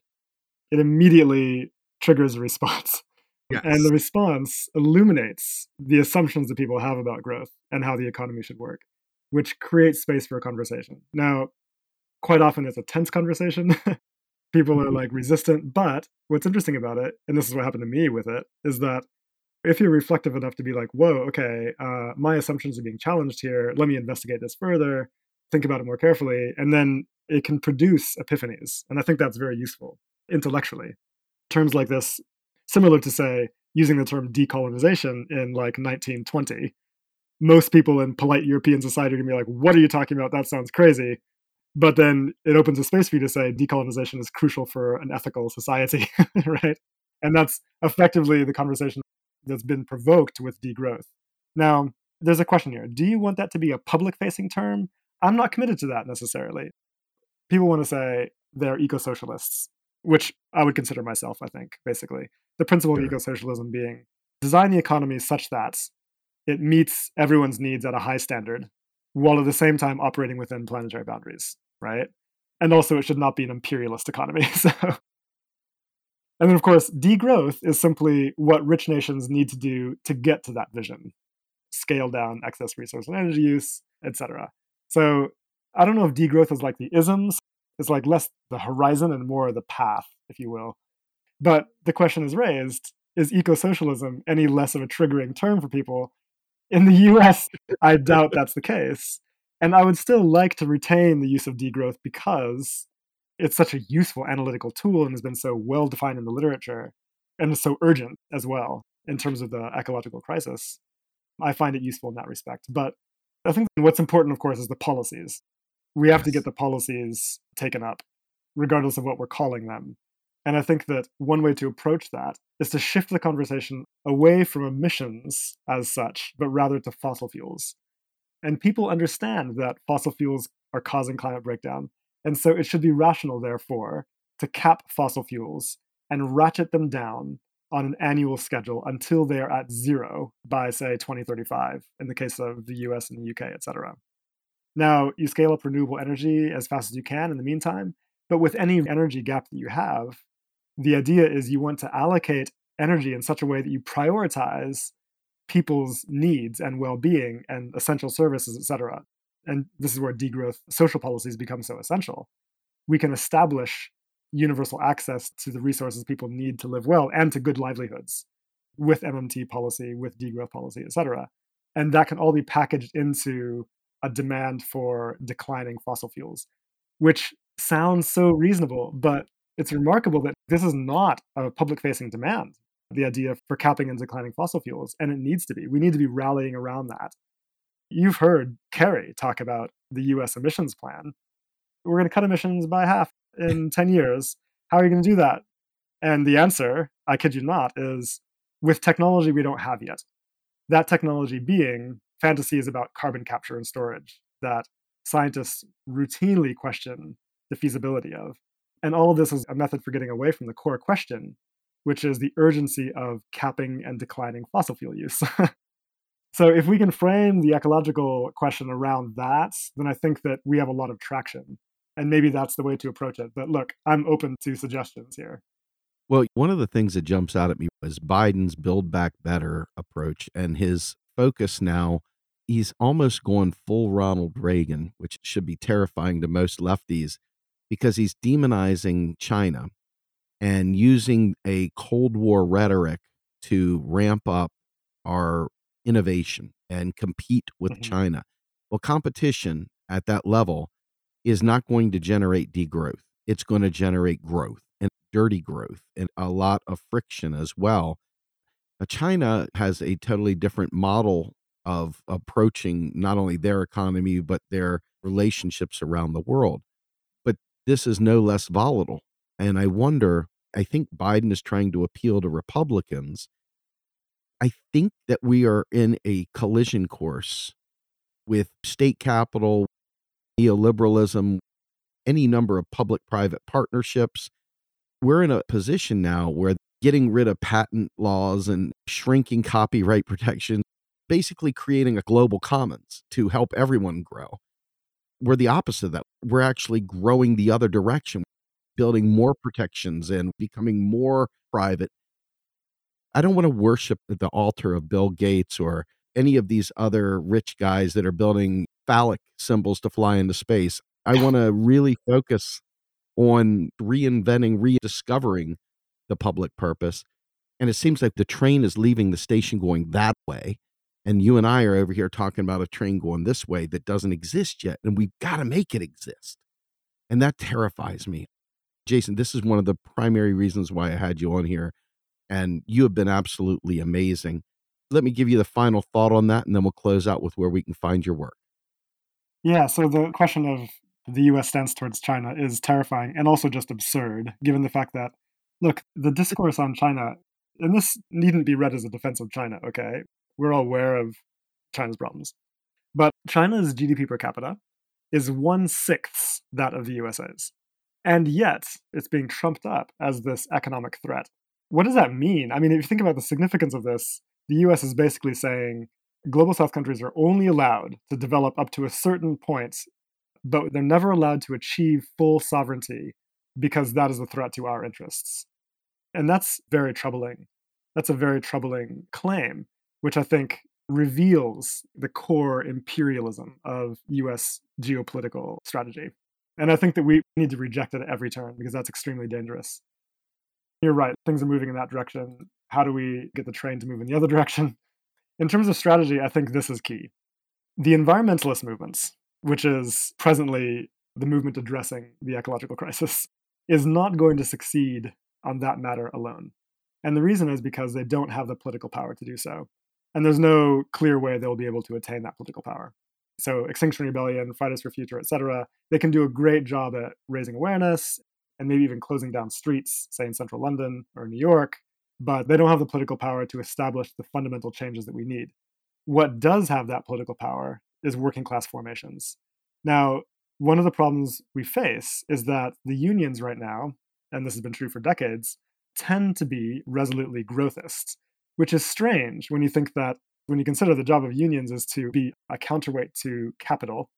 It immediately triggers a response. And the response illuminates the assumptions that people have about growth and how the economy should work, which creates space for a conversation. Now, quite often it's a tense conversation. *laughs* people are like resistant. But what's interesting about it, and this is what happened to me with it, is that if you're reflective enough to be like, whoa, okay, uh, my assumptions are being challenged here. Let me investigate this further, think about it more carefully, and then it can produce epiphanies. And I think that's very useful intellectually. Terms like this, similar to, say, using the term decolonization in like 1920, most people in polite European society are going to be like, what are you talking about? That sounds crazy. But then it opens a space for you to say decolonization is crucial for an ethical society, *laughs* right? And that's effectively the conversation that's been provoked with degrowth. Now, there's a question here. Do you want that to be a public facing term? I'm not committed to that necessarily. People want to say they're eco socialists, which I would consider myself, I think, basically. The principle
Sure.
of eco socialism being design the economy such that it meets everyone's needs at a high standard while at the same time operating within planetary boundaries, right? And also, it should not be an imperialist economy. *laughs* So, and then, of course, degrowth is simply what rich nations need to do to get to that vision scale down excess resource and energy use, etc. So, I don't know if degrowth is like the isms, it's like less the horizon and more the path, if you will. But the question is raised is eco socialism any less of a triggering term for people? In the *laughs* US, I doubt that's the case. And I would still like to retain the use of degrowth because it's such a useful analytical tool and has been so well defined in the literature and is so urgent as well in terms of the ecological crisis. I find it useful in that respect. But I think what's important, of course, is the policies. We have to get the policies taken up, regardless of what we're calling them. And I think that one way to approach that is to shift the conversation away from emissions as such, but rather to fossil fuels. And people understand that fossil fuels are causing climate breakdown. And so it should be rational, therefore, to cap fossil fuels and ratchet them down on an annual schedule until they are at zero by, say, 2035, in the case of the US and the UK, et cetera. Now, you scale up renewable energy as fast as you can in the meantime, but with any energy gap that you have, the idea is you want to allocate energy in such a way that you prioritize people's needs and well-being and essential services, et cetera. And this is where degrowth social policies become so essential. We can establish universal access to the resources people need to live well and to good livelihoods with MMT policy, with degrowth policy, et cetera. And that can all be packaged into a demand for declining fossil fuels, which sounds so reasonable, but it's remarkable that this is not a public facing demand, the idea for capping and declining fossil fuels, and it needs to be. We need to be rallying around that. You've heard Kerry talk about the US emissions plan. We're going to cut emissions by half in 10 years. How are you going to do that? And the answer, I kid you not, is with technology we don't have yet. That technology being fantasies about carbon capture and storage that scientists routinely question the feasibility of. And all of this is a method for getting away from the core question, which is the urgency of capping and declining fossil fuel use. *laughs* so, if we can frame the ecological question around that, then I think that we have a lot of traction. And maybe that's the way to approach it. But look, I'm open to suggestions here.
Well, one of the things that jumps out at me was Biden's Build Back Better approach and his focus now. He's almost going full Ronald Reagan, which should be terrifying to most lefties because he's demonizing China and using a Cold War rhetoric to ramp up our innovation and compete with mm-hmm. China. Well, competition at that level is not going to generate degrowth. It's going to generate growth and dirty growth and a lot of friction as well. Uh, China has a totally different model of approaching not only their economy, but their relationships around the world. But this is no less volatile. And I wonder, I think Biden is trying to appeal to Republicans. I think that we are in a collision course with state capital, neoliberalism, any number of public private partnerships. We're in a position now where getting rid of patent laws and shrinking copyright *laughs* protection, basically creating a global commons to help everyone grow. We're the opposite of that. We're actually growing the other direction, building more protections and becoming more private. I don't want to worship at the altar of Bill Gates or any of these other rich guys that are building phallic symbols to fly into space. I *laughs* want to really focus on reinventing, rediscovering the public purpose. And it seems like the train is leaving the station going that way. And you and I are over here talking about a train going this way that doesn't exist yet. And we've got to make it exist. And that terrifies me. Jason, this is one of the primary reasons why I had you on here. And you have been absolutely amazing. Let me give you the final thought on that, and then we'll close out with where we can find your work.
Yeah, so the question of the US stance towards China is terrifying and also just absurd, given the fact that, look, the discourse on China, and this needn't be read as a defense of China, okay? We're all aware of China's problems. But China's GDP per capita is one sixth that of the USA's. And yet, it's being trumped up as this economic threat. What does that mean? I mean, if you think about the significance of this, the US is basically saying global south countries are only allowed to develop up to a certain point, but they're never allowed to achieve full sovereignty because that is a threat to our interests. And that's very troubling. That's a very troubling claim, which I think reveals the core imperialism of US geopolitical strategy. And I think that we need to reject it at every turn because that's extremely dangerous. You're right, things are moving in that direction. How do we get the train to move in the other *laughs* direction? In terms of strategy, I think this is key. The environmentalist movements, which is presently the movement addressing the ecological crisis, *laughs* is not going to succeed on that matter alone. And the reason is because they don't have the political power to do so. And there's no clear way they'll be able to attain that political power. So, Extinction Rebellion, Fridays for Future, etc., they can do a great job at raising awareness and maybe even closing down streets, say in central London or New York, but they don't have the political power to establish the fundamental changes that we need. What does have that political power is working class formations. Now, one of the problems we face is that the unions right now, and this has been true for decades, tend to be resolutely growthist, which is strange when you think that when you consider the job of unions is to be a counterweight to capital,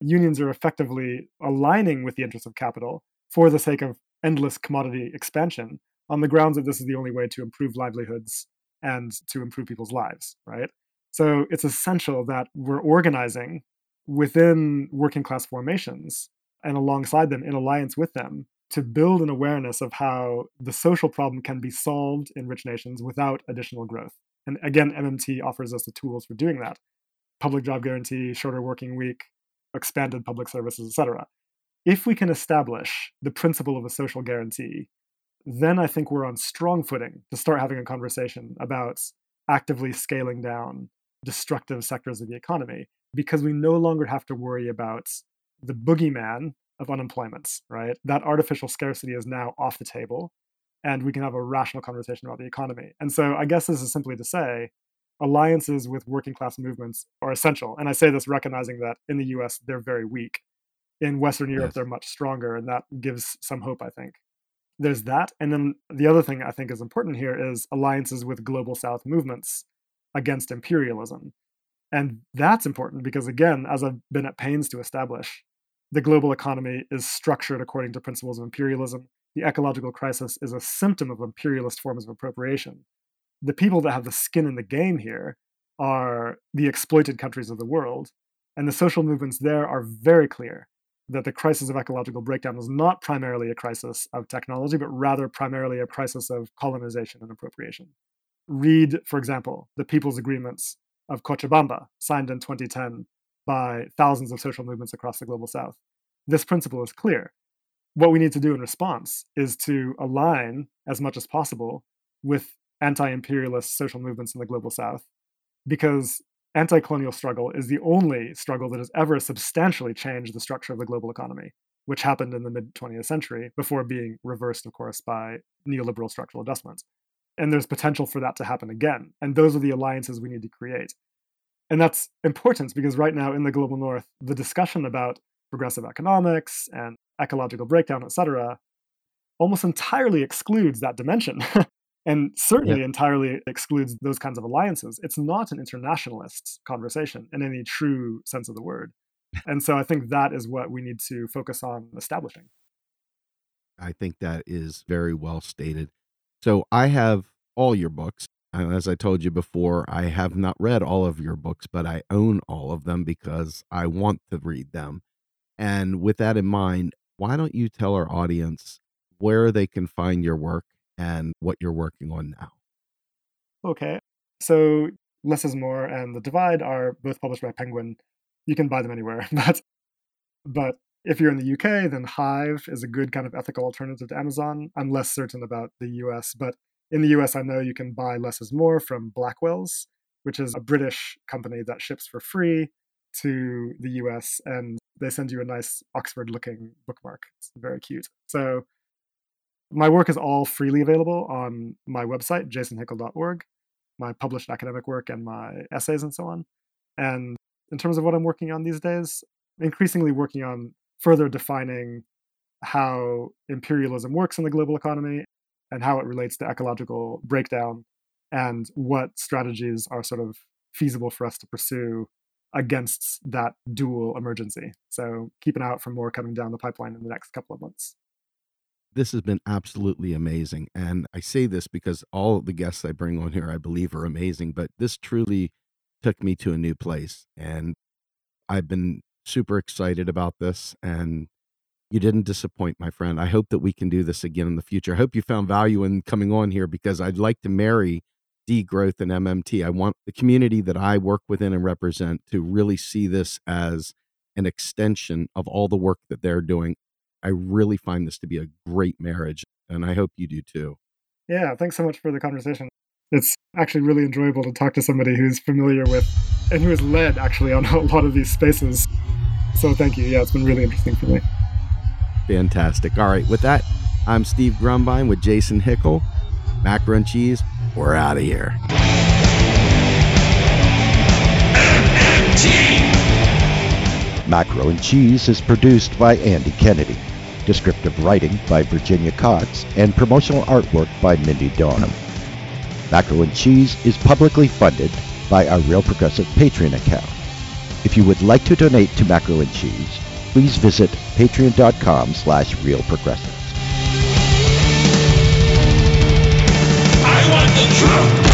unions are effectively aligning with the interests of capital for the sake of endless commodity expansion on the grounds that this is the only way to improve livelihoods and to improve people's lives, right? So it's essential that we're organizing within working class formations and alongside them in alliance with them to build an awareness of how the social problem can be solved in rich nations without additional growth. And again, MMT offers us the tools for doing that. public job guarantee, shorter working week, expanded public services, etc. If we can establish the principle of a social guarantee, then I think we're on strong footing to start having a conversation about actively scaling down destructive sectors of the economy because we no longer have to worry about the boogeyman of unemployment, right? That artificial scarcity is now off the table and we can have a rational conversation about the economy. And so I guess this is simply to say alliances with working class movements are essential. And I say this recognizing that in the US, they're very weak. In Western Europe, yes. they're much stronger. And that gives some hope, I think. There's that. And then the other thing I think is important here is alliances with global South movements against imperialism. And that's important because, again, as I've been at pains to establish, the global economy is structured according to principles of imperialism. The ecological crisis is a symptom of imperialist forms of appropriation the people that have the skin in the game here are the exploited countries of the world. And the social movements there are very clear that the crisis of ecological breakdown was not primarily a crisis of technology, but rather primarily a crisis of colonization and appropriation. Read, for example, the People's Agreements of Cochabamba, signed in 2010 by thousands of social movements across the global south. This principle is clear. What we need to do in response is to align as much as possible with anti imperialist social movements in the global south because anti colonial struggle is the only struggle that has ever substantially changed the structure of the global economy, which happened in the mid 20th century before being reversed, of course, by neoliberal structural adjustments. And there's potential for that to happen again. And those are the alliances we need to create. And that's important because right now in the global north, the discussion about progressive economics and ecological breakdown, et cetera, almost entirely excludes that dimension. *laughs* and certainly yeah. entirely excludes those kinds of alliances. It's not an internationalist conversation in any true sense of the word. And so I think that is what we need to focus on establishing.
I think that is very well stated. So I have all your books. As I told you before, I have not read all of your books, but I own all of them because I want to read them. And with that in mind, why don't you tell our audience where they can find your work and what you're working on now.
Okay. So Less is More and The Divide are both published by Penguin. You can buy them anywhere. *laughs* but but if you're in the UK, then Hive is a good kind of ethical alternative to Amazon. I'm less certain about the US, but in the US, I know you can buy Less is More from Blackwell's, which is a British company that ships for free to the US and they send you a nice Oxford looking bookmark. It's very cute. So my work is all freely available on my website, jasonhickel.org, my published academic work and my essays and so on. And in terms of what I'm working on these days, increasingly working on further defining how imperialism works in the global economy and how it relates to ecological breakdown and what strategies are sort of feasible for us to pursue against that dual emergency. So keep an eye out for more coming down the pipeline in the next couple of months
this has been absolutely amazing. And I say this because all of the guests I bring on here, I believe, are amazing, but this truly took me to a new place. And I've been super excited about this. And you didn't disappoint, my friend. I hope that we can do this again in the future. I hope you found value in coming on here because I'd like to marry degrowth and MMT. I want the community that I work within and represent to really see this as an extension of all the work that they're doing I really find this to be a great marriage, and I hope you do too.
Yeah, thanks so much for the conversation. It's actually really enjoyable to talk to somebody who's familiar with and who has led actually on *laughs* a lot of these spaces. So thank you. Yeah, it's been really interesting for me.
Fantastic. All right, with that, I'm Steve Grumbine with Jason Hickel. Macro and Cheese, we're out of here.
Macro and Cheese is produced by Andy Kennedy descriptive writing by Virginia Cox, and promotional artwork by Mindy Donham. Macro and Cheese is publicly funded by our Real Progressive Patreon account. If you would like to donate to Macro and Cheese, please visit patreon.com slash realprogressives.
I want the truth!